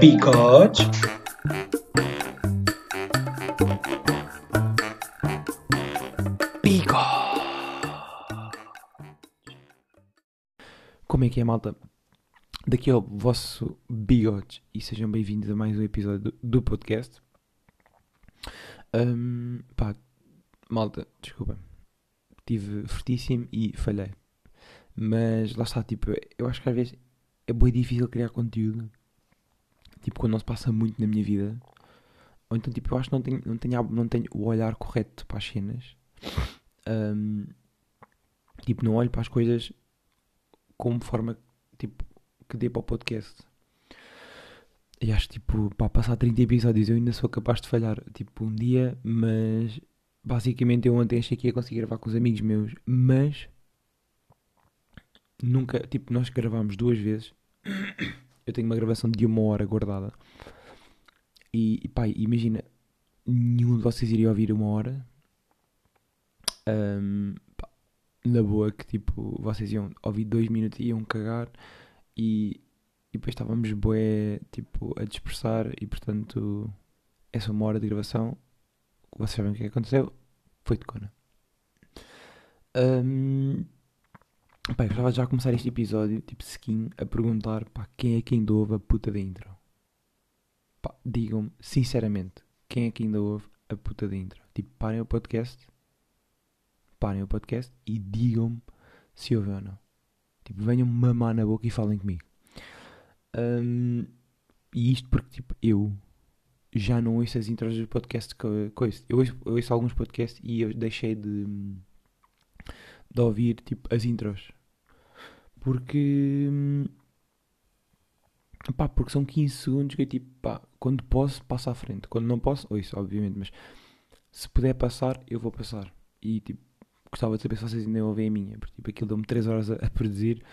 Bigode. Como é que é, malta? Daqui é o vosso Bigode e sejam bem-vindos a mais um episódio do, podcast. Ahm, pá, malta, desculpa. Estive fortíssimo e falhei. Mas lá está, tipo, eu acho que às vezes é bem difícil criar conteúdo. Tipo, quando não se passa muito na minha vida. Ou então, tipo, eu acho que não tenho, não tenho, não tenho o olhar correto para as cenas. Ahm, tipo, não olho para as coisas como forma, tipo, que dê para o podcast. E acho, tipo, para passar 30 episódios eu ainda sou capaz de falhar, tipo, um dia, mas basicamente eu ontem achei que ia conseguir gravar com os amigos meus, mas nunca, tipo, nós gravámos duas vezes. Eu tenho uma gravação de uma hora guardada. E, e pá, imagina, nenhum de vocês iria ouvir uma hora. Ahm, pá, na boa, que tipo, vocês iam ouvir dois minutos e iam cagar. E, e depois estávamos bué, tipo, a dispersar. E portanto, essa uma hora de gravação, vocês sabem o que é aconteceu? Foi de cona. Ahm, pá, eu gostava já a começar este episódio, tipo, skin, a perguntar, pá, quem é que ainda ouve a puta da intro? Pá, digam-me, sinceramente, quem é que ainda ouve a puta da intro? Tipo, parem o podcast, parem o podcast e digam-me se ouvem ou não. Tipo, venham mamar na boca e falem comigo. Ahm, e isto porque, tipo, eu já não ouço as intros dos podcasts que que ouço. Eu ouço, eu ouço alguns podcasts e eu deixei de, de ouvir, tipo, as intros. Porque... hum, Pá, porque são 15 segundos que eu tipo, pá, quando posso, passo à frente. Quando não posso, ouço, obviamente, mas se puder passar, eu vou passar. E tipo, gostava de saber se vocês ainda ouvem a minha, porque tipo, aquilo deu-me 3 horas a, a produzir,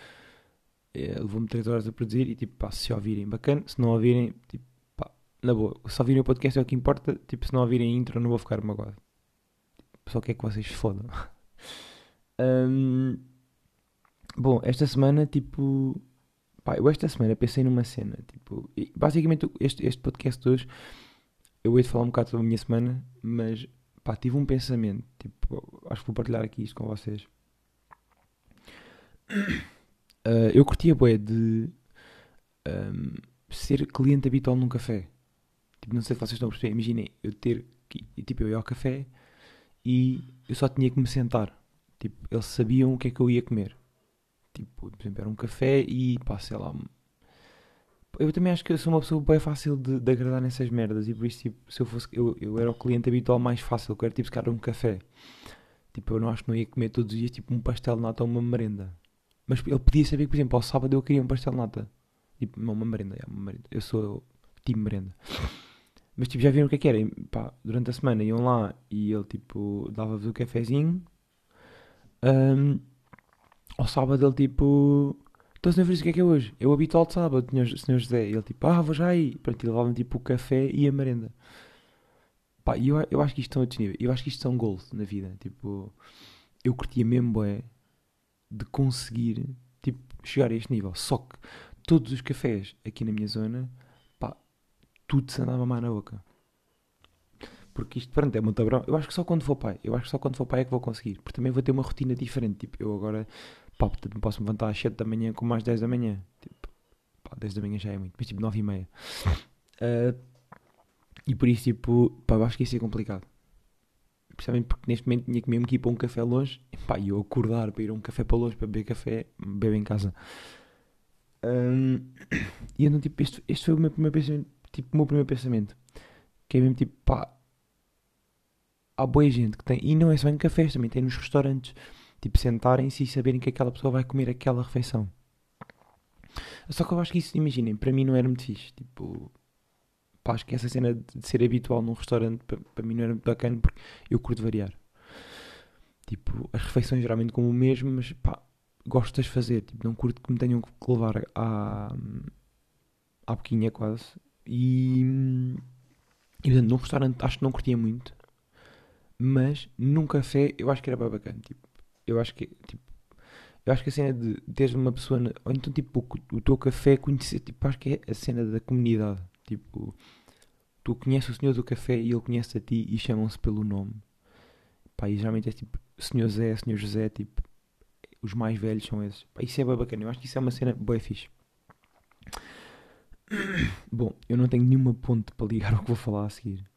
eh, levou-me 3 horas a produzir e tipo, pá, se ouvirem, bacana, se não ouvirem, tipo, pá, na boa, se ouvirem o podcast é o que importa, tipo, se não ouvirem a intro, não vou ficar magoado. Só quer que vocês fodam. Hum, bom, esta semana, tipo, Pá, eu esta semana pensei numa cena, tipo, basicamente este, este podcast de hoje, eu ia falar um bocado sobre a minha semana, mas pá, tive um pensamento, tipo, acho que vou partilhar aqui isto com vocês. Ah, eu curtia bué de ahm, ser cliente habitual num café. Tipo, não sei se vocês estão a perceber, imaginem, eu ter, tipo, eu ia ao café e eu só tinha que me sentar. Tipo, eles sabiam o que é que eu ia comer. Tipo, por exemplo, era um café e pá, sei lá. Eu também acho que eu sou uma pessoa bem fácil de, de agradar nessas merdas e por isso, tipo, se eu fosse. Eu, eu era o cliente habitual mais fácil, que era tipo, se calhar um café. Tipo, eu não acho que não ia comer todos os dias tipo um pastel de nata ou uma merenda. Mas ele podia saber que, por exemplo, ao sábado eu queria um pastel de nata. Tipo, não, uma merenda, é, uma merenda. Eu sou time merenda. Mas tipo, já viram o que é que era? E, Pá, durante a semana iam lá e ele tipo dava-vos o cafezinho. Ahm, ao sábado ele tipo. Então, senhor Francisco, o que é que é hoje? Eu habitual de sábado, senhor, senhor José. E ele tipo, ah, vou já aí. Pronto, levava-me tipo o café e a merenda. Pá, eu, eu acho que isto são outros níveis. Eu acho que isto são goals na vida. Tipo, eu curtia mesmo, bué, de conseguir, tipo, chegar a este nível. Só que todos os cafés aqui na minha zona, pá, tudo se andava mais na boca. Porque isto, pronto, é muito abrão. Eu acho que só quando for pai. Eu acho que só quando for pai é que vou conseguir. Porque também vou ter uma rotina diferente. Tipo, eu agora, pá, portanto, não posso me levantar às 7 da manhã como às 10 da manhã. Tipo, pá, 10 da manhã já é muito. Mas tipo, 9 e meia. Ah, e por isso, tipo, pá, acho que isso é complicado. Principalmente porque neste momento tinha que mesmo ir para um café longe. E pá, eu acordar para ir a um café para longe para beber café, bebo em casa. Ahm, e então, tipo, este, este foi o meu primeiro pensamento. Tipo, o meu primeiro pensamento. Que é mesmo tipo, pá, há boa gente que tem, e não é só em cafés, também tem nos restaurantes, tipo, sentarem-se e saberem que aquela pessoa vai comer aquela refeição. Só que eu acho que isso, imaginem, para mim não era muito fixe. Tipo, pá, acho que essa cena de ser habitual num restaurante para, para mim não era muito bacana porque eu curto variar. Tipo, as refeições geralmente como o mesmo, mas pá, gosto de as fazer. Tipo, não curto que me tenham que levar à, à boquinha quase. E, e portanto, num restaurante acho que não curtia muito. Mas num café eu acho que era bem bacana. Tipo, eu acho que tipo, Eu acho que a cena de teres uma pessoa. Ou então, tipo, o, o teu café conhecer. Tipo, acho que é a cena da comunidade. Tipo, tu conheces o senhor do café e ele conhece a ti e chamam-se pelo nome. Pá, e geralmente é tipo, senhor Zé, senhor José, tipo, os mais velhos são esses. Pá, isso é bem bacana. Eu acho que isso é uma cena bem fixe. Bom, eu não tenho nenhuma ponte para ligar ao que vou falar a seguir.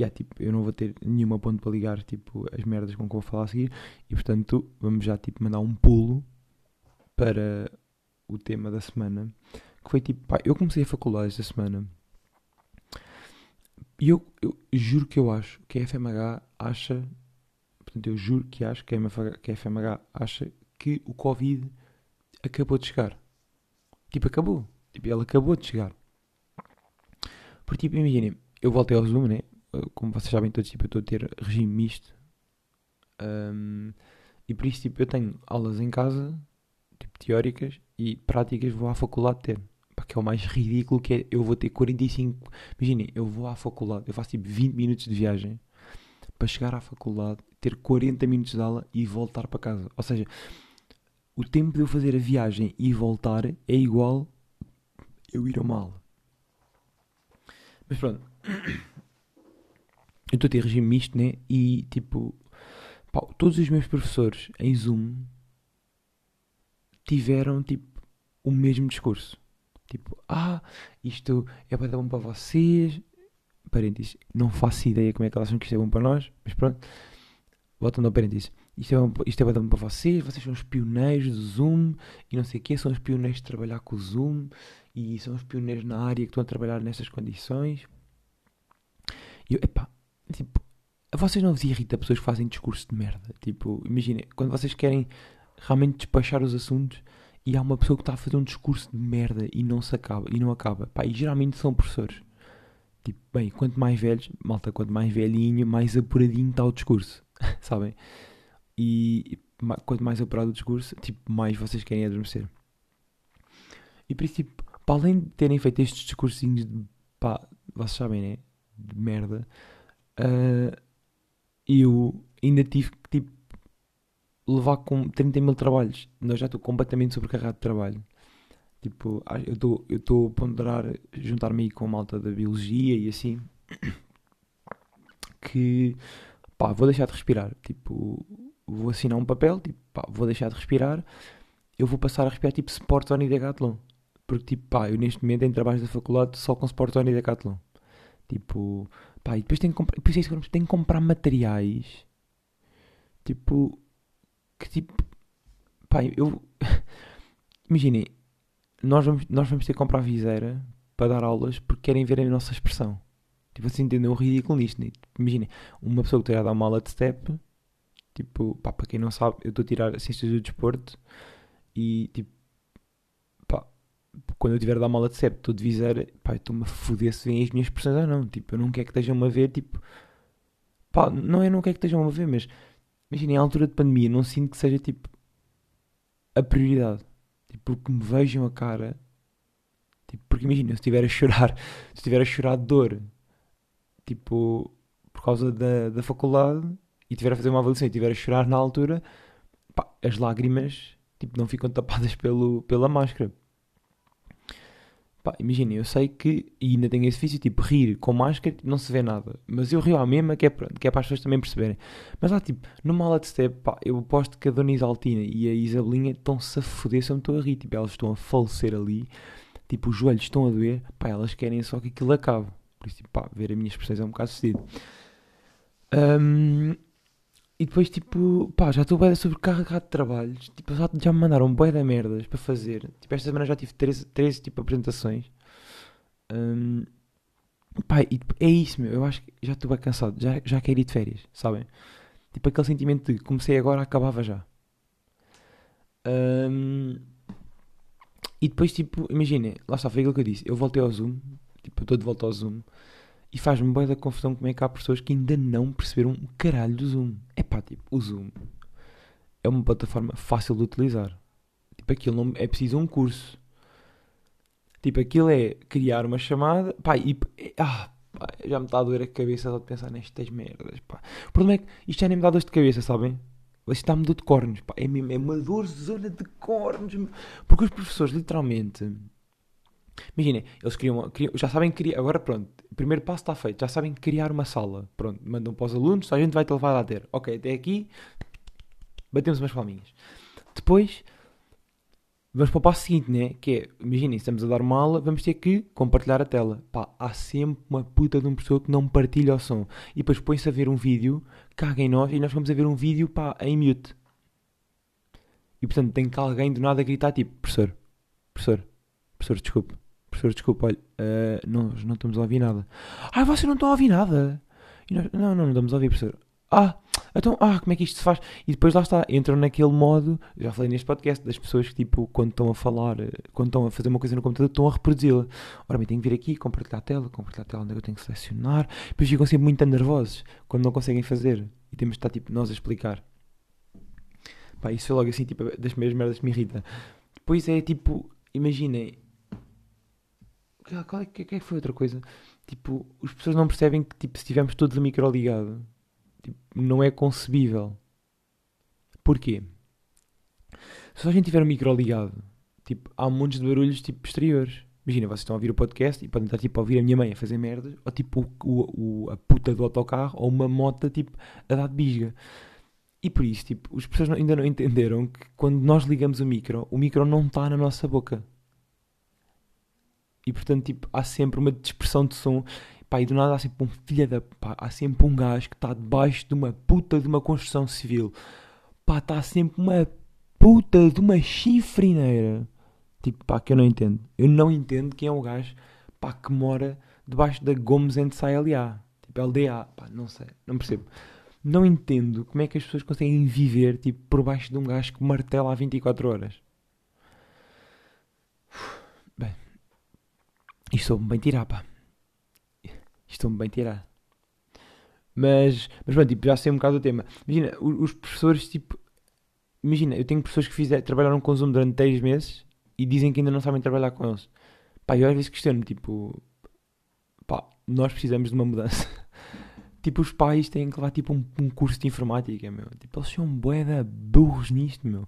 Yeah, tipo, eu não vou ter nenhuma ponte para ligar tipo, as merdas com que vou falar a seguir. E portanto, vamos já tipo, mandar um pulo para o tema da semana. Que foi tipo, pá, eu comecei a faculdade esta semana. E eu, eu juro que eu acho que a FMH acha. Portanto, eu juro que acho que a FMH, que a FMH acha que o Covid acabou de chegar. Tipo, acabou. Tipo, ele acabou de chegar. Porque, tipo, imaginem, eu voltei ao Zoom, né? Como vocês sabem todos, tipo, eu estou a ter regime misto. Ahm, e por isso, tipo, eu tenho aulas em casa, tipo, teóricas, e práticas vou à faculdade ter. Que é o mais ridículo que é, eu vou ter 45... Imaginem, eu vou à faculdade, eu faço, tipo, 20 minutos de viagem para chegar à faculdade, ter 40 minutos de aula e voltar para casa. Ou seja, o tempo de eu fazer a viagem e voltar é igual eu ir a uma aula. Mas pronto. Eu estou a ter regime misto, né? E tipo, pá, todos os meus professores em Zoom tiveram tipo o mesmo discurso. Tipo, ah, isto é para dar bom para vocês. Parênteses, não faço ideia como é que elas acham que isto é bom para nós, mas pronto. Voltando ao parênteses. Isto é, bom, isto é para dar bom para vocês, vocês são os pioneiros do Zoom e não sei o quê, são os pioneiros de trabalhar com o Zoom e são os pioneiros na área que estão a trabalhar nestas condições. E eu, epá, tipo, a vocês não vos irrita pessoas que fazem discurso de merda? Tipo, imaginem, quando vocês querem realmente despachar os assuntos e há uma pessoa que está a fazer um discurso de merda e não se acaba, e não acaba. Pá, e geralmente são professores. Tipo, bem, quanto mais velhos, malta, quanto mais velhinho, mais apuradinho está o discurso, sabem? E quanto mais apurado o discurso, tipo, mais vocês querem adormecer. E por isso, tipo, para além de terem feito estes discursinhos de pá, vocês sabem, né? De merda, ah, eu ainda tive que, tipo, levar com 30 mil trabalhos. Eu já estou completamente sobrecarregado de trabalho. Tipo, a- eu estou a ponderar juntar-me aí com a malta da biologia e assim. Que, pá, vou deixar de respirar. Tipo, vou assinar um papel, tipo, pá, vou deixar de respirar. Eu vou passar a respirar, tipo, Sport Zone e Decathlon. Porque, tipo, pá, eu neste momento em trabalhos da faculdade só com Sport Zone e Decathlon. Tipo, pá, e depois tenho que comprar, depois é isso tenho que comprar materiais. Tipo, que tipo, pá, eu, imaginem, nós vamos, nós vamos ter que comprar viseira para dar aulas porque querem ver a nossa expressão. Tipo, assim, entendem o ridículo nisto, né? Imaginem, uma pessoa que esteja a dar uma aula de step, tipo, pá, para quem não sabe, eu estou a tirar Ciências do Desporto e, tipo, quando eu tiver a dar uma aula de step, estou de viseira, pá, eu estou-me a foder se veem as minhas expressões ou não. Tipo, eu não quero que estejam-me a ver, tipo, pá, não é não quero que estejam a ver, mas imaginem, a altura de pandemia, não sinto que seja, tipo, a prioridade. Tipo, que me vejam a cara. Tipo, porque imagina, se estiver a chorar, se estiver a chorar de dor, tipo, por causa da, da faculdade, e estiver a fazer uma avaliação e estiver a chorar na altura, pá, as lágrimas, tipo, não ficam tapadas pelo, pela máscara. Pá, imagina, eu sei que, e ainda tenho esse vício, tipo, rir com máscara tipo, não se vê nada. Mas eu rio à mesma, que é, pronto, que é para as pessoas também perceberem. Mas lá, tipo, numa aula de step, pá, eu aposto que a Dona Isaltina e a Isabelinha estão-se a foder se eu me estou a rir. Tipo, elas estão a falecer ali, tipo, os joelhos estão a doer, pá, elas querem só que aquilo acabe. Por isso, tipo, pá, ver a minha expressão é um bocado fedido. Ahm, e depois, tipo, pá, já estou bem sobrecarregado de trabalhos. Tipo, já, já me mandaram bué de merdas para fazer. Tipo, esta semana já tive 13, 13 tipo, apresentações. Ahm, pá, e tipo, é isso, meu. Eu acho que já estou bem cansado. Já, já quero ir de férias, sabem? Tipo, aquele sentimento de comecei agora, acabava já. Ahm, e depois, tipo, imaginem, lá está, foi aquilo que eu disse. Eu voltei ao Zoom, tipo, estou de volta ao Zoom. E faz-me bem da confusão como é que há pessoas que ainda não perceberam um caralho do Zoom. É pá, tipo, o Zoom é uma plataforma fácil de utilizar. Tipo, aquilo não é preciso um curso. Tipo, aquilo é criar uma chamada, pá, e ah, pá, já me está a doer a cabeça só de pensar nestas merdas, pá. O problema é que isto já nem me dá dor de cabeça, sabem? Isto está-me dor de cornos, pá. É, mesmo, é uma dor zona de cornos. Porque os professores, literalmente. Imaginem, eles criam, criam- já sabem criar. Agora pronto, o primeiro passo está feito. Já sabem criar uma sala. Pronto, mandam para os alunos, a gente vai te levar a ter. Ok, até aqui, batemos umas palminhas. Depois, vamos para o passo seguinte, né? Que é, imaginem, estamos a dar uma aula, vamos ter que compartilhar a tela. Pá, há sempre uma puta de uma pessoa que não partilha o som. E depois põe-se a ver um vídeo, caga em nós, e nós vamos a ver um vídeo, pá, em mute. E portanto, tem que alguém do nada gritar, tipo, professor, professor, professor, desculpe, professor, desculpe, olha, eh, nós não estamos a ouvir nada. Ah, vocês não estão a ouvir nada? Nós, não, não, não estamos a ouvir, professor. Ah, então, ah, como é que isto se faz? E depois lá está, entram naquele modo, já falei neste podcast, das pessoas que, tipo, quando estão a falar, eh, quando estão a fazer uma coisa no computador, estão a reproduzi-la. Ora bem, tenho que vir aqui, compartilhar a tela, compartilhar a tela onde é eu tenho que selecionar. Depois ficam sempre muito nervosos quando não conseguem fazer. E temos de estar, tipo, nós a explicar. Pá, isso é logo assim, tipo, das primeiras merdas que me irrita. Depois é, tipo, imaginem. Qual qual é, que é que foi outra coisa? Tipo, as pessoas não percebem que, tipo, se tivermos todos o micro ligado, tipo, não é concebível. Porquê? Se a gente tiver o micro ligado, tipo, há um monte de barulhos, tipo, exteriores. Imagina, vocês estão a ouvir o podcast e podem estar, tipo, a ouvir a minha mãe a fazer merdas, ou, tipo, o, o- a puta do autocarro, ou uma moto, tipo, a dar de bisga. E por isso, tipo, as pessoas ainda não entenderam que quando nós ligamos o micro, o micro não está na nossa boca. E portanto, tipo, há sempre uma dispersão de som. Pá, e do nada há sempre um filho da. Pá, há sempre um gajo que está debaixo de uma puta de uma construção civil. Pá, está sempre uma puta de uma chifrineira. Tipo, pá, que eu não entendo. Eu não entendo quem é o gajo, pá, que mora debaixo da Gomes and LA. Tipo, LDA. Pá, não sei, não percebo. Não entendo como é que as pessoas conseguem viver, tipo, por baixo de um gajo que martela há 24 horas. Bem, isto soube-me bem tirar, pá. Isto soube-me bem tirar. Mas, mas pronto, tipo, já sei um bocado do tema. Imagina, o- os professores, tipo... Imagina, eu tenho professores que fizer, trabalharam com Zoom durante 3 meses e dizem que ainda não sabem trabalhar com eles. Pá, eu às vezes questiono, tipo... Pá, nós precisamos de uma mudança. tipo, os pais têm que levar, tipo, um, um curso de informática, meu. Tipo, eles são bué burros nisto, meu.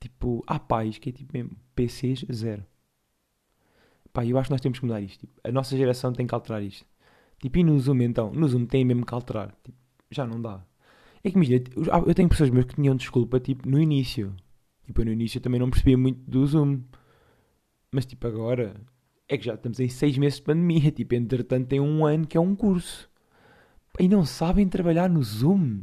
Tipo, há pais que é, tipo, mesmo, PCs, zero. Pá, eu acho que nós temos que mudar isto. Tipo, a nossa geração tem que alterar isto. Tipo, e no Zoom então? No Zoom tem mesmo que alterar. Tipo, já não dá. É que imagina, eu tenho pessoas meus que tinham desculpa, tipo, no início. Tipo, eu no início também não percebia muito do Zoom. Mas, tipo, agora é que já estamos em seis meses de pandemia. Tipo, entretanto tem um ano que é um curso. E não sabem trabalhar no Zoom.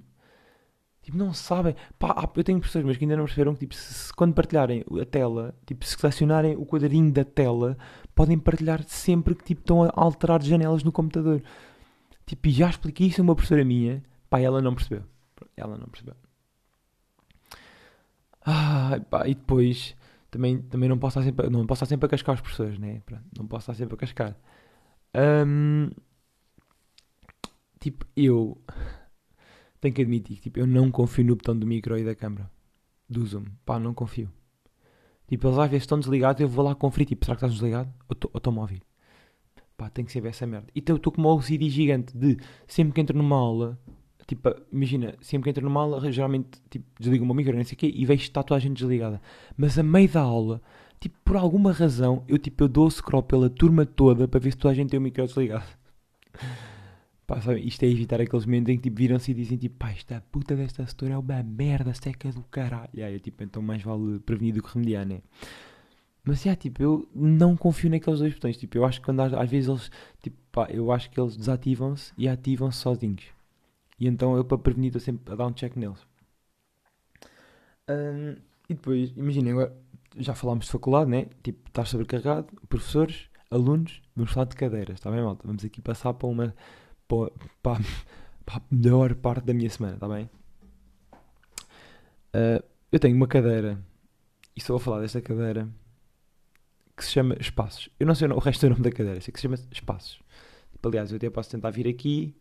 Tipo, não sabem. Pá, eu tenho pessoas meus que ainda não perceberam que, tipo, se, se- quando partilharem a tela, tipo, se selecionarem o quadradinho da tela, podem partilhar sempre que, tipo, estão a alterar janelas no computador. Tipo, já expliquei isso a uma professora minha. Pá, ela não percebeu. Ela não percebeu. Ah, pá, e depois também, também não posso estar sempre, não posso estar sempre a cascar os professores, né? Pronto, não posso estar sempre a cascar. Ahm, tipo, eu tenho que admitir tipo, eu não confio no botão do micro e da câmera do Zoom. Pá, não confio. Tipo, eles às vezes estão desligados, eu vou lá conferir, tipo, será que estás desligado? Ou estou-me a ouvir? Pá, tem que ser essa merda. Então eu estou com uma OCD gigante de sempre que entro numa aula, tipo, imagina, sempre que entro numa aula, geralmente, tipo, desligo o meu micro, não sei o quê, e vejo que está toda a gente desligada. Mas a meio da aula, tipo, por alguma razão, eu, tipo, eu dou scroll pela turma toda para ver se toda a gente tem o micro desligado. Pá, sabe, isto é evitar aqueles momentos em que, tipo, viram-se e dizem, tipo, pá, esta puta desta setora é uma merda, seca do caralho. E aí, tipo, então mais vale prevenir do que remediar, né? Mas, já, tipo, eu não confio naqueles dois botões. Tipo, eu acho que quando às, às vezes eles, tipo, pá, eu acho que eles desativam-se e ativam-se sozinhos. E então eu, para prevenir, estou sempre a dar um check neles. Hum, e depois, imaginem, agora, já falámos de faculdade, né? Tipo, estás sobrecarregado, professores, alunos, vamos falar de cadeiras, está bem, malta? Vamos aqui passar para uma, para, para, a melhor parte da minha semana, está bem? Ah, eu tenho uma cadeira, e estou a falar desta cadeira, que se chama Espaços. Eu não sei o resto do nome da cadeira, sei que se chama Espaços. Tipo, aliás, eu até posso tentar vir aqui,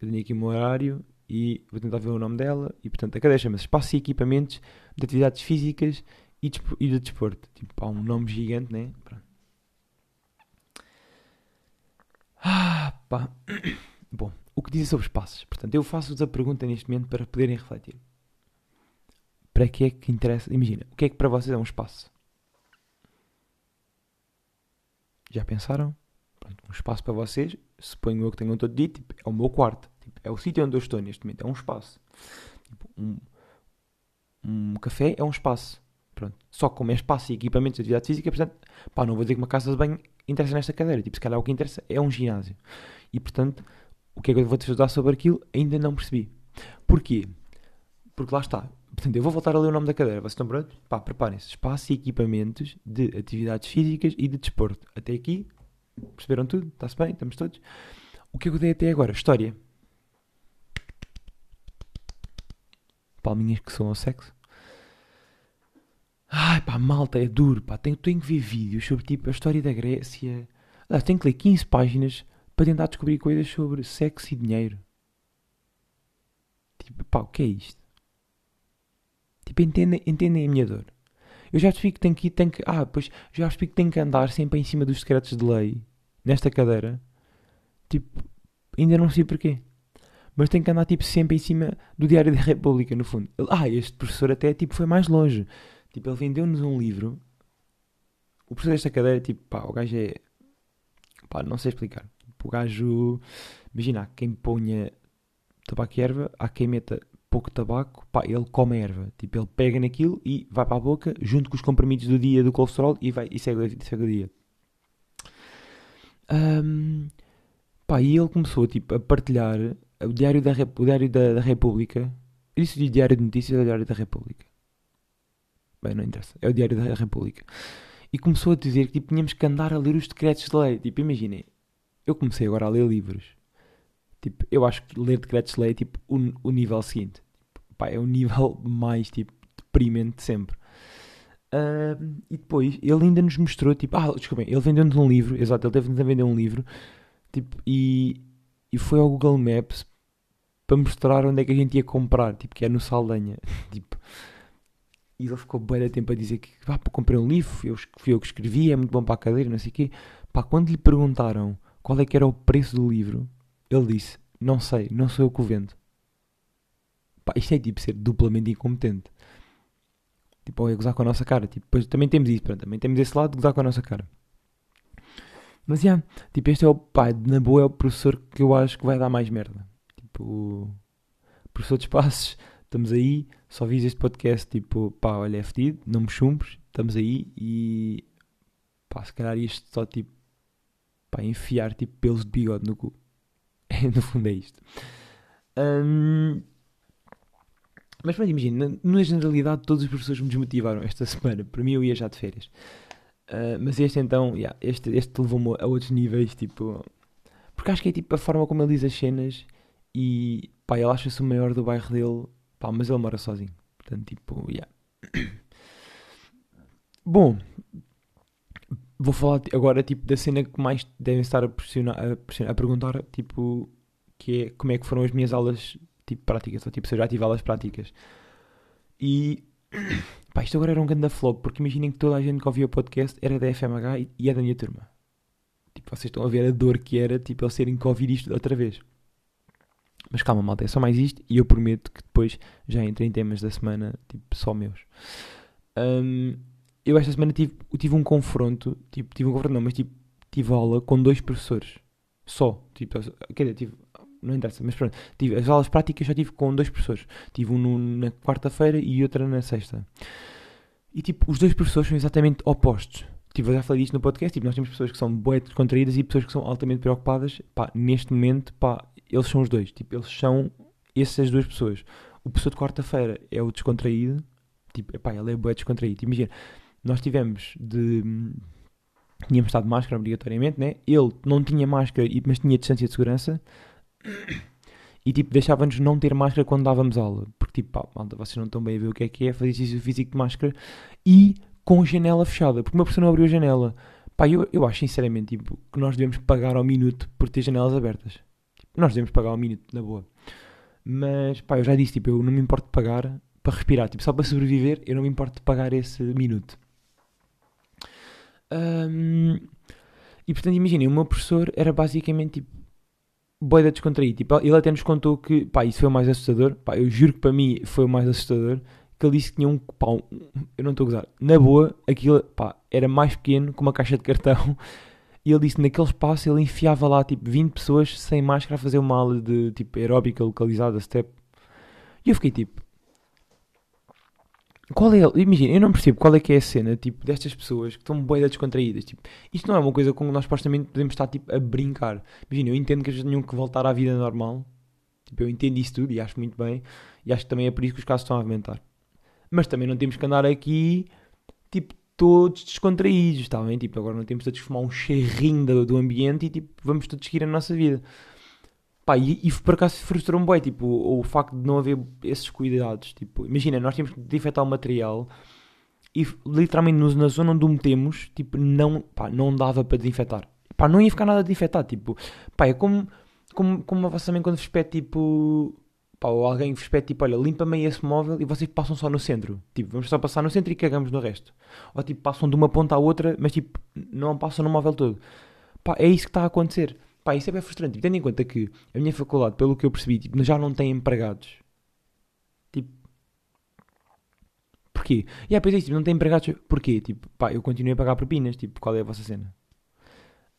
eu tenho aqui o meu horário, e vou tentar ver o nome dela, e portanto a cadeira chama-se Espaços e Equipamentos de Atividades Físicas e, e de Desporto. Tipo, há um nome gigante, né? Pronto. Ah, pá. Bom, o que dizem sobre espaços? Portanto, eu faço-vos a pergunta neste momento para poderem refletir. para que é que interessa? Imagina, o que é que para vocês é um espaço? Já pensaram? Pronto, um espaço para vocês, suponho eu que tenham todo dito, tipo, é o meu quarto. Tipo, é o sítio onde eu estou neste momento, é um espaço. Tipo, um, um café é um espaço. Pronto. Só como é espaço e equipamentos de atividade física, portanto, pá, não vou dizer que uma casa de banho interessa nesta cadeira. Tipo, se calhar o que interessa é um ginásio. E portanto, o que é que eu vou te ajudar sobre aquilo? Ainda não percebi. Porquê? Porque lá está. Portanto, eu vou voltar a ler o nome da cadeira. Vocês estão prontos? Pá, preparem-se. Espaço e equipamentos de atividades físicas e de desporto. Até aqui, perceberam tudo? Está-se bem? Estamos todos? O que é que eu dei até agora? História. Palminhas que são ao sexo. Ai pá, malta, é duro, pá. Tenho, tenho que ver vídeos sobre tipo a história da Grécia. Ah, tenho que ler 15 páginas para tentar descobrir coisas sobre sexo e dinheiro. Tipo, pá, o que é isto? Tipo, entendem, entendem a minha dor. Eu já percebi que tenho que, tenho que. Ah, pois já percebi que tenho que andar sempre em cima dos secretos de lei nesta cadeira. Tipo, ainda não sei porquê. Mas tenho que andar tipo sempre em cima do Diário da República, no fundo. Ah, este professor até tipo foi mais longe. Tipo, ele vendeu-nos um livro. O professor desta cadeira, tipo, pá, o gajo é. pá, não sei explicar. Tipo, o gajo. Imagina, há quem ponha tabaco e erva, há quem meta pouco tabaco, pá, ele come a erva. Tipo, ele pega naquilo e vai para a boca, junto com os comprimidos do dia do colesterol e, vai, e segue, segue o dia. Um, pá, e ele começou tipo, a partilhar o Diário da, o diário da, da República. Eu disse de Diário de Notícias ou Diário da República? Bem, não interessa. É o Diário da República. E começou a dizer que tipo, tínhamos que andar a ler os decretos de lei. Tipo, imaginem. Eu comecei agora a ler livros. Tipo, eu acho que ler decretos de lei é tipo o, o nível seguinte. Tipo, pá, é o nível mais tipo deprimente sempre. Uh, e depois ele ainda nos mostrou, tipo, ah, desculpem, ele vendeu-nos um livro, exato, ele teve-nos a vender um livro, tipo, e, e foi ao Google Maps para mostrar onde é que a gente ia comprar, tipo, que é no Saldanha, tipo, e ele ficou bem tempo a dizer que, pá, comprei um livro, eu, fui eu que escrevi, é muito bom para a cadeira, não sei o quê, pá, quando lhe perguntaram qual é que era o preço do livro, ele disse, não sei, não sou eu que o vendo. Pá, isto é tipo ser duplamente incompetente. Tipo, ou é gozar com a nossa cara. Tipo, depois também temos isso, pronto, também temos esse lado de gozar com a nossa cara. Mas, yeah, tipo, este é o, pá, na boa é o professor que eu acho que vai dar mais merda. Tipo, professor de espaços, estamos aí, só vis este podcast, tipo, pá, olha, é fedido, não me chumbres, estamos aí e, pá, se calhar isto só, tipo, pá, enfiar, tipo, pelos de bigode no cu. no fundo é isto. Um, mas pronto, imagina, na generalidade todos os professores me desmotivaram esta semana. Para mim eu ia já de férias. Uh, mas este então, yeah, este, este levou-me a outros níveis, tipo... Porque acho que é tipo a forma como ele diz as cenas e pá, ele acha-se o maior do bairro dele, pá, mas ele mora sozinho. Portanto, tipo, yeah. Bom, vou falar agora tipo da cena que mais devem estar a, pressionar, a, pressionar, a perguntar, tipo, que é como é que foram as minhas aulas tipo práticas, ou tipo, se eu já tive aulas práticas. E pá, isto agora era um grande flop, porque imaginem que toda a gente que ouvia o podcast era da FMH e, e é da minha turma. Tipo, vocês estão a ver a dor que era, tipo, eles terem que ouvir isto outra vez. Mas calma, malta, é só mais isto e eu prometo que depois já entrei em temas da semana, tipo, só meus. Um, eu esta semana tive, tive um confronto, tipo, tive um confronto não, mas tipo, tive aula com dois professores. Só. Tipo, quer dizer, tive não interessa, mas pronto, tive, as aulas práticas já tive com dois professores. Tive um no, na quarta-feira e outra na sexta. E tipo, os dois professores são exatamente opostos. Tipo, eu já falei disto no podcast, tipo, nós temos pessoas que são boas descontraídas e pessoas que são altamente preocupadas. Pá, neste momento, pá, eles são os dois. Tipo, eles são essas duas pessoas. O professor de quarta-feira é o descontraído. Tipo, pá, ele é boa descontraído. Imagina, nós tivemos de... Tínhamos estado de máscara obrigatoriamente, né? Ele não tinha máscara, mas tinha distância de segurança. E tipo, deixava-nos não ter máscara quando dávamos aula. Porque tipo, pá, malta, vocês não estão bem a ver o que é que é fazer exercício físico de máscara e com janela fechada. Porque uma pessoa não abriu a janela. Pá, eu, eu acho sinceramente tipo, que nós devemos pagar ao minuto por ter janelas abertas. Tipo, nós devemos pagar ao minuto, na boa. Mas pá, eu já disse, tipo, eu não me importo de pagar para respirar. Tipo, só para sobreviver, eu não me importo de pagar esse minuto. Um, e portanto, imaginem, o meu professor era basicamente tipo boeda descontraído. Tipo, ele até nos contou que, pá, isso foi o mais assustador. Pá, eu juro que para mim foi o mais assustador. que ele disse que tinha um, pá, um- eu não estou a gozar, na boa, aquilo, pá, era mais pequeno que uma caixa de cartão, e ele disse que naquele espaço ele enfiava lá, tipo, 20 pessoas sem máscara a fazer uma aula de, tipo, aeróbica localizada, step, e eu fiquei, tipo, qual é, imagina, eu não percebo qual é que é a cena, tipo, destas pessoas que estão bem descontraídas, tipo, isto não é uma coisa com que nós supostamente podemos estar, tipo, a brincar, imagina, eu entendo que eles tenham que voltar à vida normal, tipo, eu entendo isso tudo e acho muito bem, e acho que também é por isso que os casos estão a aumentar. Mas também não temos que andar aqui, tipo, todos descontraídos, está bem? Tipo, agora não temos que fumar um charrinho do, do ambiente e, tipo, vamos todos seguir a nossa vida. Pá, e, e por acaso frustrou-me bem, tipo, o, o facto de não haver esses cuidados. Tipo, imagina, nós temos que desinfetar o material e literalmente nos- na zona onde o metemos, tipo, não, pá, não dava para desinfetar. Pá, não ia ficar nada desinfetado, tipo, pá, é como, como, como a vossa mãe quando vos pede, tipo, pá, ou alguém vos pede, tipo, olha, limpa-me esse móvel e vocês passam só no centro. Tipo, vamos só passar no centro e cagamos no resto. Ou, tipo, passam de uma ponta à outra, mas, tipo, não passam no móvel todo. Pá, é isso que está a acontecer. Pá, isso é bem frustrante. Tipo, tendo em conta que a minha faculdade, pelo que eu percebi, tipo, já não tem empregados. Tipo, porquê? E aí, pensei, tipo, não tem empregados, porquê? Tipo, pá, eu continuei a pagar propinas, tipo, qual é a vossa cena?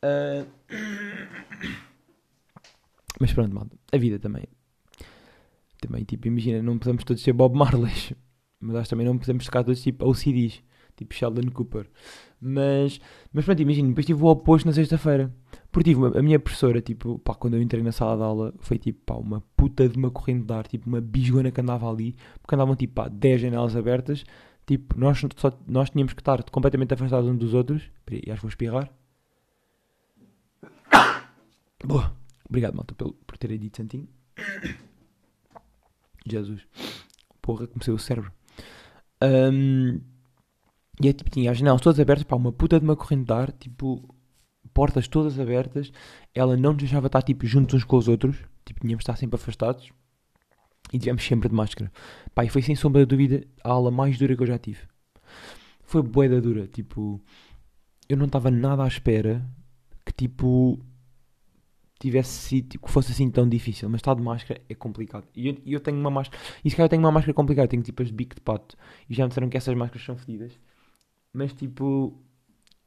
Ah, Mas pronto, malta, a vida também. Também, tipo, imagina, não podemos todos ser Bob Marley, mas acho que também não podemos tocar todos, tipo, OCDs, tipo Sheldon Cooper. Mas, mas pronto, imagina, depois tive o oposto na sexta-feira. Porque tive uma- a minha professora, tipo, pá, quando eu entrei na sala de aula, foi tipo, pá, uma puta de uma corrente de ar, tipo, uma bisgona que andava ali, porque andavam, tipo, pá, 10 janelas abertas, tipo, nós, só, nós tínhamos que estar completamente afastados uns dos outros. Peraí, acho que vou espirrar. Boa. Obrigado, malta, pelo, por terem dito santinho. Jesus. Porra, comecei o cérebro. Ahm, e é tipo, tinha as janelas todas abertas, pá, uma puta de uma corrente de ar, tipo, portas todas abertas. Ela não nos deixava estar, tipo, juntos uns com os outros. Tipo, tínhamos de estar sempre afastados. E tivemos sempre de máscara. Pá, e foi sem sombra de dúvida a aula mais dura que eu já tive. Foi bué da dura, tipo... Eu não estava nada à espera que, tipo... Tivesse sido, tipo, que fosse assim tão difícil. Mas estar de máscara é complicado. E eu, eu tenho uma máscara... E se calhar eu tenho uma máscara complicada. Eu tenho, tipo, as de bico de pato. E já me disseram que essas máscaras são fedidas. Mas, tipo...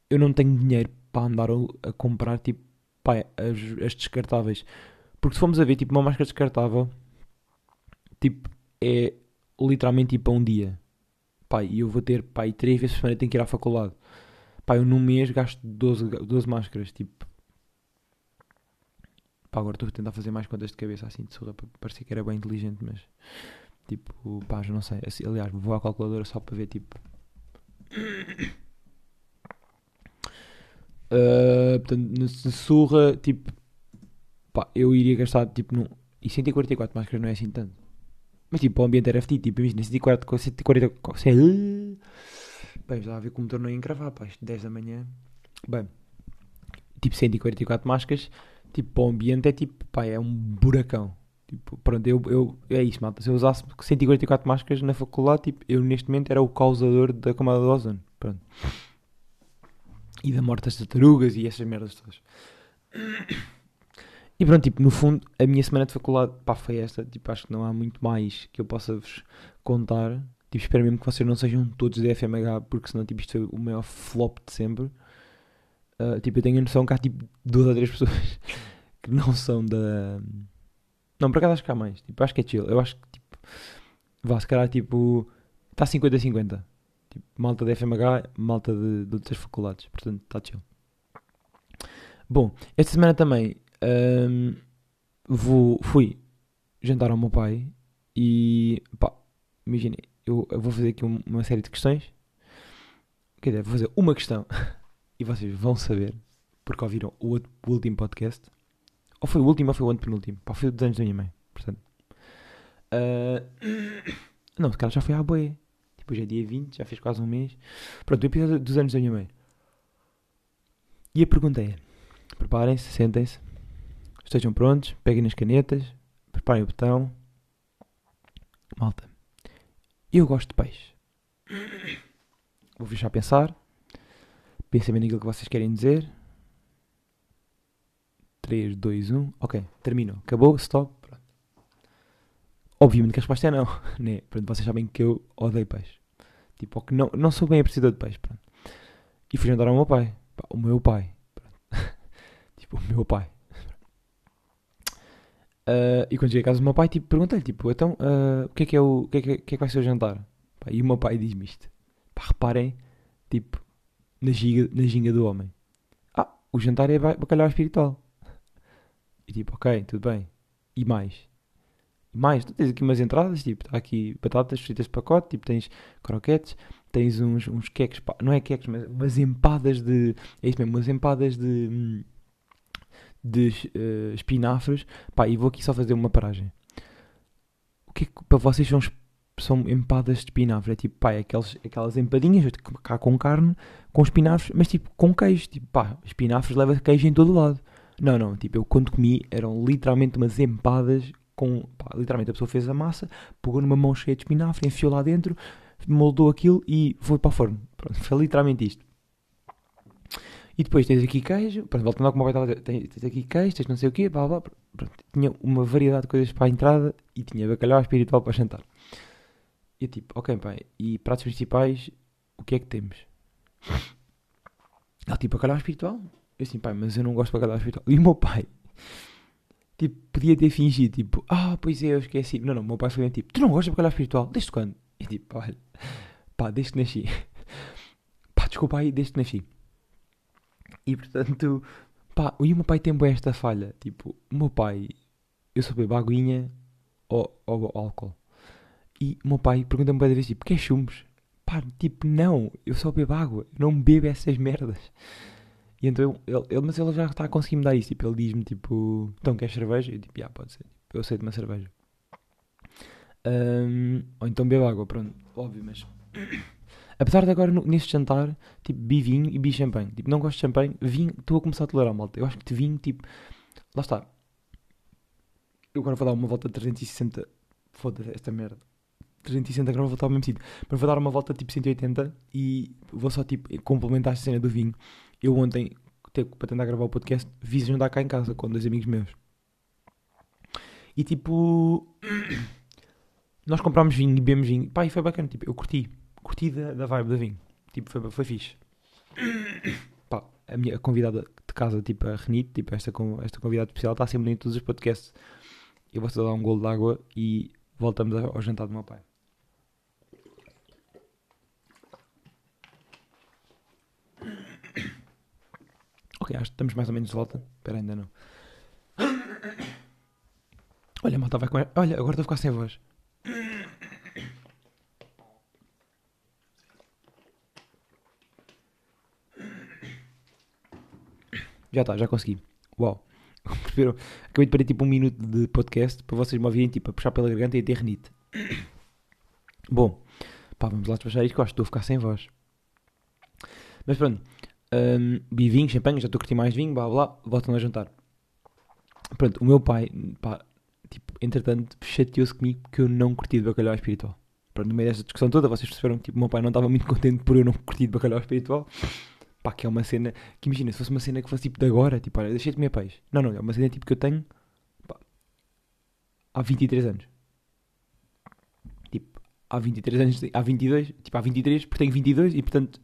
Eu não tenho dinheiro para andar a, comprar, tipo... Pá, as, as descartáveis. Porque se formos a ver, tipo, uma máscara descartável... Tipo, é literalmente, tipo, a um dia. Pá, e eu vou ter, pá, e três vezes por semana tenho que ir à faculdade. Pá, eu num mês gasto 12, ga- 12 máscaras, tipo... Pá, agora estou a tentar fazer mais contas de cabeça, assim, de surra, parecer que era bem inteligente, mas... Tipo, pá, já não sei. Assim, aliás, vou à calculadora só para ver, tipo... Ah, portanto, na surra, tipo... Pá, eu iria gastar, tipo, num... E 144 máscaras não é assim tanto. Mas, tipo, o ambiente era FT, tipo, imagina, 140... com 140 com- se- Bem, já a ver como não ia encravar, pá, isto 10 da manhã. Bem, tipo, 144 máscaras, tipo, para o ambiente é tipo, pá, é um buracão. Tipo, pronto, eu, eu, é isso, malta. Se eu usasse 144 máscaras na faculdade, tipo, eu neste momento era o causador da camada de ozono. Pronto. E da morte das tartarugas e essas merdas todas. E pronto, tipo, no fundo, a minha semana de faculdade, pá, foi esta. Tipo, acho que não há muito mais que eu possa vos contar. Tipo, espero mesmo que vocês não sejam todos da FMH, porque senão, tipo, isto foi o maior flop de sempre. Ah, tipo, eu tenho a noção que há, tipo, duas ou três pessoas que não são da... Não, por acaso acho que há mais. Tipo, acho que é chill. Eu acho que, tipo, vá, se calhar, tipo, está 50-50. Tipo, malta da FMH, malta de, de outras faculdades. Portanto, está chill. Bom, esta semana também ahm, vou, fui jantar ao meu pai e, pá, imaginem, eu, eu vou fazer aqui um- uma série de questões. Quer dizer, vou fazer uma questão e vocês vão saber, porque ouviram o, outro- o último podcast. Ou foi o último ou foi o antepenúltimo. Pá, foi o dos anos da minha mãe, portanto. Ah, não, se calhar já foi à boia. Hoje é dia 20, já fez quase um mês. Pronto, o episódio dos anos da minha mãe. E a pergunta é: preparem-se, sentem-se, estejam prontos, peguem nas canetas, preparem o botão. Malta, eu gosto de peixe. Vou deixar pensar. Pensem bem naquilo que vocês querem dizer. 3, 2, 1. Ok, terminou. Acabou, stop. Pronto. Obviamente que a resposta é não, né? Pronto, vocês sabem que eu odeio peixe. Tipo, ou que não, não sou bem apreciador de peixe, pronto. E fui jantar ao meu pai. Pá, o meu pai. tipo, o meu pai. Uh, e quando cheguei a casa do meu pai, tipo, perguntei-lhe, tipo, então, uh, o que é que é o, o que é que, é, que, é que vai ser o jantar? Pá, e o meu pai diz-me isto. Pá, reparem, tipo, na ginga, na ginga do homem. Ah, o jantar é bacalhau espiritual. E tipo, ok, tudo bem. E mais? Mais, tu tens aqui umas entradas, tipo, está aqui batatas fritas de pacote, tipo, tens croquetes, tens uns, uns queques, pá, não é queques, mas umas empadas de, é isso mesmo, umas empadas de... De uh, espinafres. Pá, e vou aqui só fazer uma paragem. O que é que para vocês são, são empadas de espinafre? É tipo, pá, é aquelas, aquelas empadinhas cá com carne, com espinafres, mas tipo com queijo. Tipo, pá, espinafres leva queijo em todo lado. Não, não, tipo, eu quando comi eram literalmente umas empadas com. Pá, literalmente a pessoa fez a massa, pegou numa mão cheia de espinafre, enfiou lá dentro, moldou aquilo e foi para o forno. Pronto, foi literalmente isto. E depois tens aqui queijo, pronto, voltando ao que o meu pai estava tens, tens aqui queijo, tens não sei o quê, blá, blá, pronto, tinha uma variedade de coisas para a entrada e tinha bacalhau espiritual para jantar. E tipo, ok pai, e pratos principais, o que é que temos? Ele tipo, bacalhau espiritual? Eu assim, pai, mas eu não gosto de bacalhau espiritual. E o meu pai, tipo, podia ter fingido, tipo, ah, pois é, eu esqueci. Não, não, meu pai foi tipo, tu não gostas de bacalhau espiritual? Desde quando? E tipo, olha, pá, desde que nasci. pá, desculpa aí, desde que nasci. E portanto, pá, e o meu pai tem bem esta falha. Tipo, o meu pai, eu só bebo aguinha ou, ou álcool. E o meu pai pergunta-me bem vezes, tipo, quer chumbos? Pá, tipo, não, eu só bebo água, não bebo essas merdas. E então, ele, ele, mas ele já está a conseguir me dar isso. Tipo, ele diz-me, tipo, então queres cerveja? Eu tipo, ah, pode ser. Eu aceito uma cerveja. Um, ou então bebo água, pronto, óbvio, mas Apesar de agora, neste jantar, tipo, bi vinho e bi champanhe. Tipo, não gosto de champanhe, vinho, estou a começar a tolerar, malta. Eu acho que de vinho, tipo, lá está. Eu agora vou dar uma volta de 360. Foda-se esta merda. 360 agora vou voltar ao mesmo sítio. Mas vou dar uma volta tipo 180 e vou só tipo complementar a cena do vinho. Eu ontem, para tentar gravar o podcast, vi jantar cá em casa com dois amigos meus. E tipo. Nós comprámos vinho e bebemos vinho. Pá, e foi bacana. Tipo, eu curti curti da, da vibe da vinho. Tipo, foi, foi fixe. Pá, a minha convidada de casa, tipo, a Renite, tipo, esta, esta convidada especial, está sempre em todos os podcasts. Eu vou-te dar um golo de água e voltamos ao jantar do meu pai. Que estamos mais ou menos de volta. Espera, ainda não. Olha, malta vai com. Olha, agora estou a ficar sem voz. Já está, já consegui. Uau. Acabei de perder tipo um minuto de podcast para vocês me ouvirem tipo, a puxar pela garganta e a ter. Bom, pá, vamos lá despachar isto que eu acho que estou a ficar sem voz. Mas pronto, um, vi vinho, champanhe, já estou a curtir mais vinho, blá blá, voltam a jantar. Pronto, o meu pai, pá, tipo, entretanto, chateou-se comigo porque eu não curti de bacalhau espiritual. Pronto, no meio desta discussão toda, vocês perceberam que tipo, o meu pai não estava muito contente por eu não curtir de bacalhau espiritual. Pá, que é uma cena que imagina, se fosse uma cena que fosse tipo de agora, tipo, olha, deixei de comer peixe. Não, não, é uma cena tipo que eu tenho pá, há 23 anos. Tipo, há 23 anos, há 22, tipo, há 23, porque tenho 22 e portanto,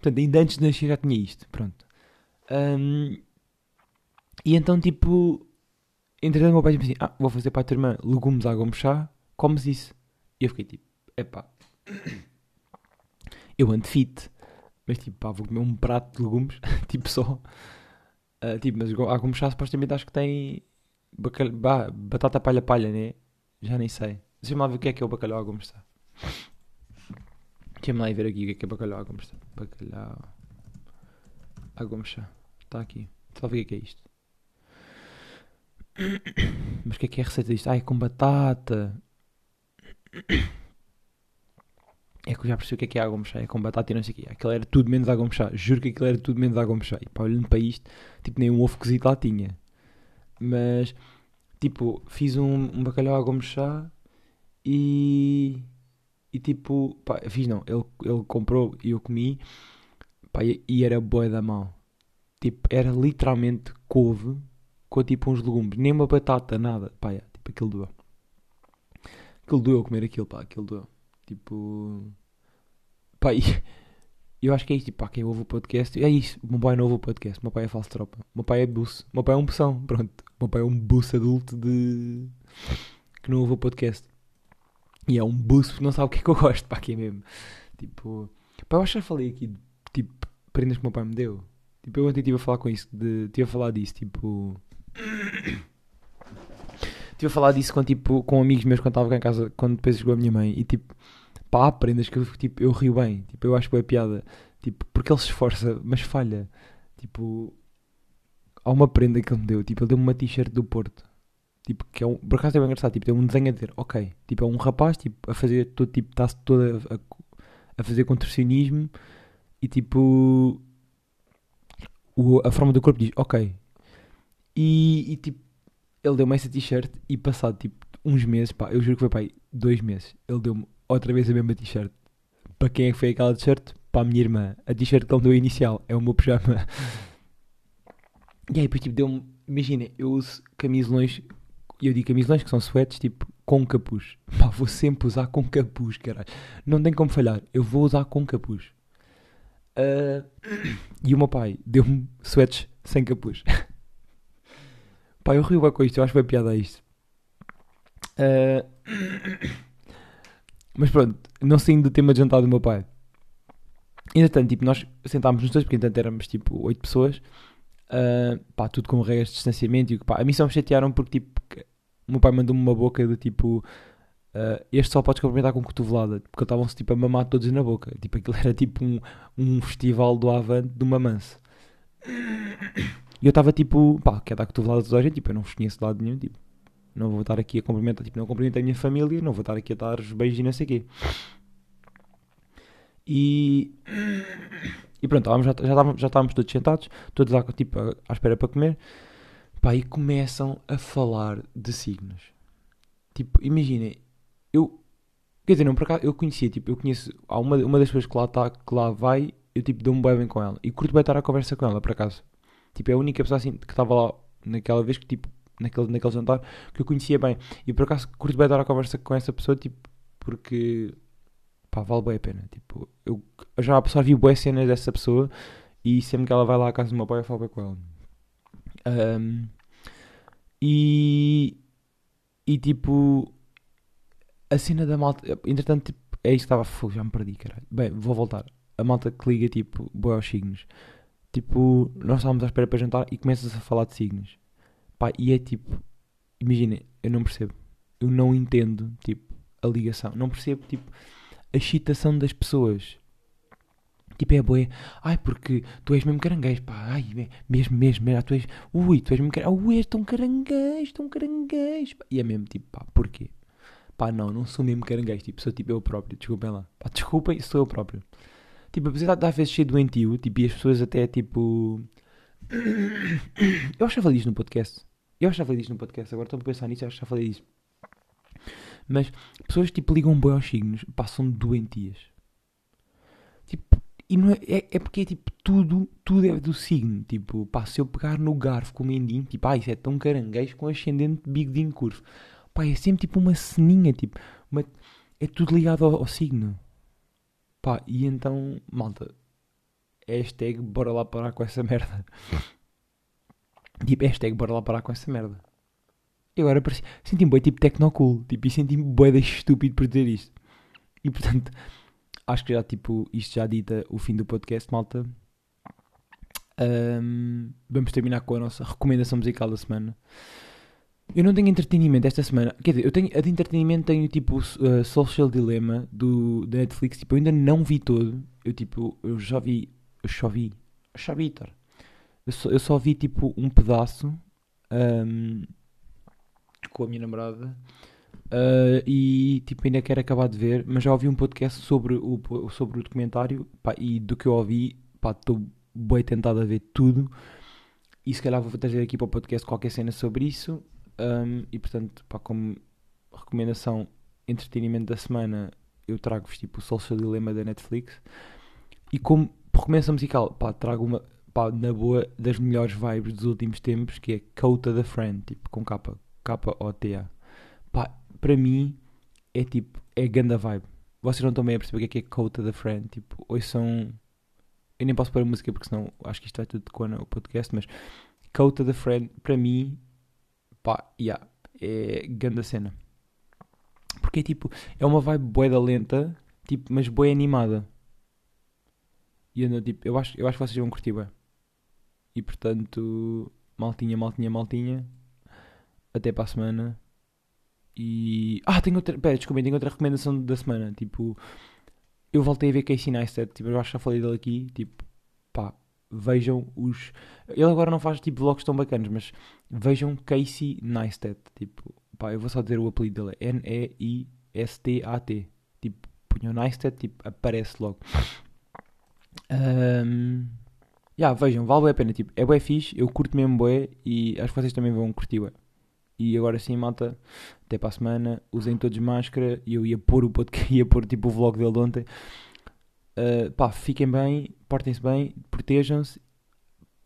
portanto ainda antes de nascer já tinha isto, pronto. Um, e então, tipo, entretanto, meu pai disse assim: Ah, vou fazer para a tua irmã legumes à goma chá, comes isso. E eu fiquei tipo: Epá, eu ando fit. Mas tipo, pá, vou comer um prato de legumes, tipo só. Uh, tipo, mas a chá supostamente acho que tem bacalhau, batata palha-palha, né? Já nem sei. Deixa-me lá ver o que é que é o bacalhau à chá. Deixa-me lá ver aqui o que é que é bacalhau à chá. Bacalhau à chá. Está aqui. Só ver o que é, que é isto. Mas o que é que é a receita disto? Ah, é com batata. É que eu já percebi o que é que é água é com batata e não sei o quê. Aquilo era tudo menos água mexer. Juro que aquilo era tudo menos água mexer. E pá, olhando para isto, tipo, nem um ovo cozido lá tinha. Mas, tipo, fiz um, um bacalhau água mexer e. E tipo, pá, fiz não. Ele, ele comprou e eu comi. Pá, e, era boa da mão. Tipo, era literalmente couve com tipo uns legumes. Nem uma batata, nada. Pá, é, tipo aquilo doa. Aquilo doeu comer aquilo, pá, aquilo doeu. Tipo. Pá, e, eu acho que é isto, tipo, pá, quem ouve o podcast. É isso, o meu pai não ouve o podcast, o meu pai é falso tropa. O meu pai é buço, o meu pai é um poção, pronto. O meu pai é um buço adulto de. que não ouve o podcast. E é um buço não sabe o que é que eu gosto, pá, que é mesmo. Tipo. Pá, eu acho que já falei aqui, tipo, prendas que o meu pai me deu. Tipo, eu ontem estive a falar com isso, de, estive a falar disso, tipo. Estive a falar disso com, tipo, com amigos meus quando estava cá em casa, quando depois chegou a minha mãe. E tipo, pá, há prendas que eu, tipo, eu rio bem. Tipo, eu acho que é piada. Tipo, porque ele se esforça, mas falha. Tipo, há uma prenda que ele me deu. Tipo, ele deu-me uma t-shirt do Porto. Tipo, que é um, por acaso é bem engraçado. Tipo, tem um desenho a dizer, ok. Tipo, é um rapaz, tipo, a fazer todo, tipo, está-se toda a, a, fazer contorcionismo. E tipo, o, a forma do corpo diz, ok. E, e tipo, ele deu-me essa t-shirt e passado tipo uns meses, pá, eu juro que foi pá, dois meses, ele deu-me outra vez a mesma t-shirt. Para quem é que foi aquela t-shirt? Para a minha irmã. A t-shirt que ele deu inicial é o meu pijama. E aí depois tipo deu-me, imagina, eu uso camisolões, e eu digo camisolões que são sweats tipo com capuz. Pá, vou sempre usar com capuz, caralho. Não tem como falhar, eu vou usar com capuz. Uh, e o meu pai deu-me sweats sem capuz. Pá, eu rio bem com isto, eu acho bem piada isto. Uh... Mas pronto, não saindo do tema de jantar do meu pai. Entretanto, tipo, nós sentámos nos dois, porque entretanto éramos tipo 8 pessoas. Uh, pá, tudo com regras de distanciamento. E, pá, a mim só me chatearam porque tipo, o meu pai mandou-me uma boca do tipo. Uh, este só podes cumprimentar com cotovelada, porque estavam-se tipo a mamar todos na boca. Tipo, aquilo era tipo um, um festival do Avante do mamanço. E eu estava tipo, pá, quer dar cotovelada a toda a gente, tipo, eu não vos conheço de lado nenhum, tipo, não vou estar aqui a cumprimentar, tipo, não cumprimento a minha família, não vou estar aqui a dar os beijos e não sei o quê. E, e pronto, já, estávamos, já todos sentados, todos lá, tipo, à espera para comer, pá, e começam a falar de signos. Tipo, imaginem, eu, quer dizer, não, por acaso, eu conhecia, tipo, eu conheço, há uma, uma das pessoas que lá, tá, que lá vai, eu tipo, dou-me bem, bem com ela, e curto bem estar a conversa com ela, por acaso. Tipo, é a única pessoa assim que estava lá naquela vez que, tipo, naquele, naquele jantar que eu conhecia bem. E por acaso curto bem dar a conversa com essa pessoa, tipo, porque pá, vale bem a pena. Tipo, eu, já absorvi boas cenas dessa pessoa e sempre que ela vai lá à casa do meu pai eu falo bem com ela. Um, e, e tipo, a cena da malta, entretanto, tipo, é isso que estava, fogo, já me perdi, caralho. Bem, vou voltar. A malta que liga, tipo, boa aos signos. Tipo, nós estávamos à espera para jantar e começas a falar de signos. Pá, e é tipo, imaginem, eu não percebo. Eu não entendo, tipo, a ligação. Não percebo, tipo, a excitação das pessoas. Tipo, é boé. Ai, porque tu és mesmo caranguejo, pá. Ai, mesmo, mesmo, mesmo. Tu és, ui, tu és mesmo caranguejo. Ui, és tão caranguejo, tão caranguejo. Pá. E é mesmo, tipo, pá, porquê? Pá, não, não sou mesmo caranguejo. Tipo, sou tipo eu próprio. Desculpem lá. Pá, desculpem, sou eu próprio. Tipo, apesar de às vezes ser doentio, tipo, e as pessoas até, tipo... Eu acho que já falei disto no podcast. Eu acho que já falei disto no podcast. Agora estou a pensar nisso, acho que já falei disso. Mas pessoas, tipo, ligam bem aos signos, passam doentias. Tipo, e é, é, é, porque é, tipo, tudo, tudo é do signo. Tipo, pá, se eu pegar no garfo com o mendinho, tipo, ah, isso é tão caranguejo com ascendente bigodinho curvo. Pá, é sempre, tipo, uma ceninha, tipo, uma, é tudo ligado ao, ao signo. Pá, e então, malta, hashtag bora lá parar com essa merda. tipo, hashtag bora lá parar com essa merda. E agora senti-me bem tipo tecnocool, tipo, e senti-me bem estúpido por dizer isto. E portanto, acho que já tipo, isto já dita o fim do podcast, malta. Um, vamos terminar com a nossa recomendação musical da semana. Eu não tenho entretenimento esta semana. Quer dizer, eu tenho, a de entretenimento tenho tipo uh, Social Dilemma do, da Netflix. Tipo, eu ainda não vi todo. Eu tipo, eu já vi. Eu só vi. Eu só vi, eu só, eu só vi tipo um pedaço um, com a minha namorada. Uh, e tipo, ainda quero acabar de ver. Mas já ouvi um podcast sobre o, sobre o documentário. Pá, e do que eu ouvi, estou bem tentado a ver tudo. E se calhar vou trazer aqui para o podcast qualquer cena sobre isso. Um, e portanto, pá, como recomendação entretenimento da semana, eu trago-vos tipo o Social Dilemma da Netflix. E como recomendação musical, pá, trago uma, pá, na boa, das melhores vibes dos últimos tempos, que é Cota the Friend, tipo com capa, K-O-T-A. Pá, para mim é tipo, é ganda vibe. Vocês não estão bem a perceber o que é que é Cota da Friend. Tipo, hoje são. Eu nem posso pôr a música porque senão acho que isto vai tudo com o podcast, mas Cota da Friend, para mim, pá, yeah, é ganda cena. Porque é tipo, é uma vibe boeda lenta, tipo, mas boa animada. E tipo, eu acho, eu acho que vocês vão curtir bem. E portanto, maltinha, maltinha, maltinha. Até para a semana. E. Ah, tenho outra. Pera, desculpem, tenho outra recomendação da semana. Tipo, eu voltei a ver Casey Neistat. Tipo, eu acho que já falei dele aqui. Tipo, pá, vejam os. Ele agora não faz tipo vlogs tão bacanas, mas vejam Casey Neistat. Tipo, pá, eu vou só dizer o apelido dele: N-E-I-S-T-A-T. Tipo, punham Neistat, tipo, aparece logo. Um, yeah, vejam, vale a pena. Tipo, é bué fixe, eu curto mesmo bué e acho que vocês também vão curtir bué. E agora sim, malta, até para a semana. Usem todos máscara e eu ia pôr o podcast, ia pôr tipo o vlog dele de ontem. Uh, pá, fiquem bem, portem-se bem, protejam-se,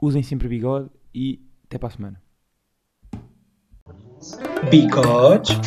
usem sempre bigode e até para a semana. Bigode.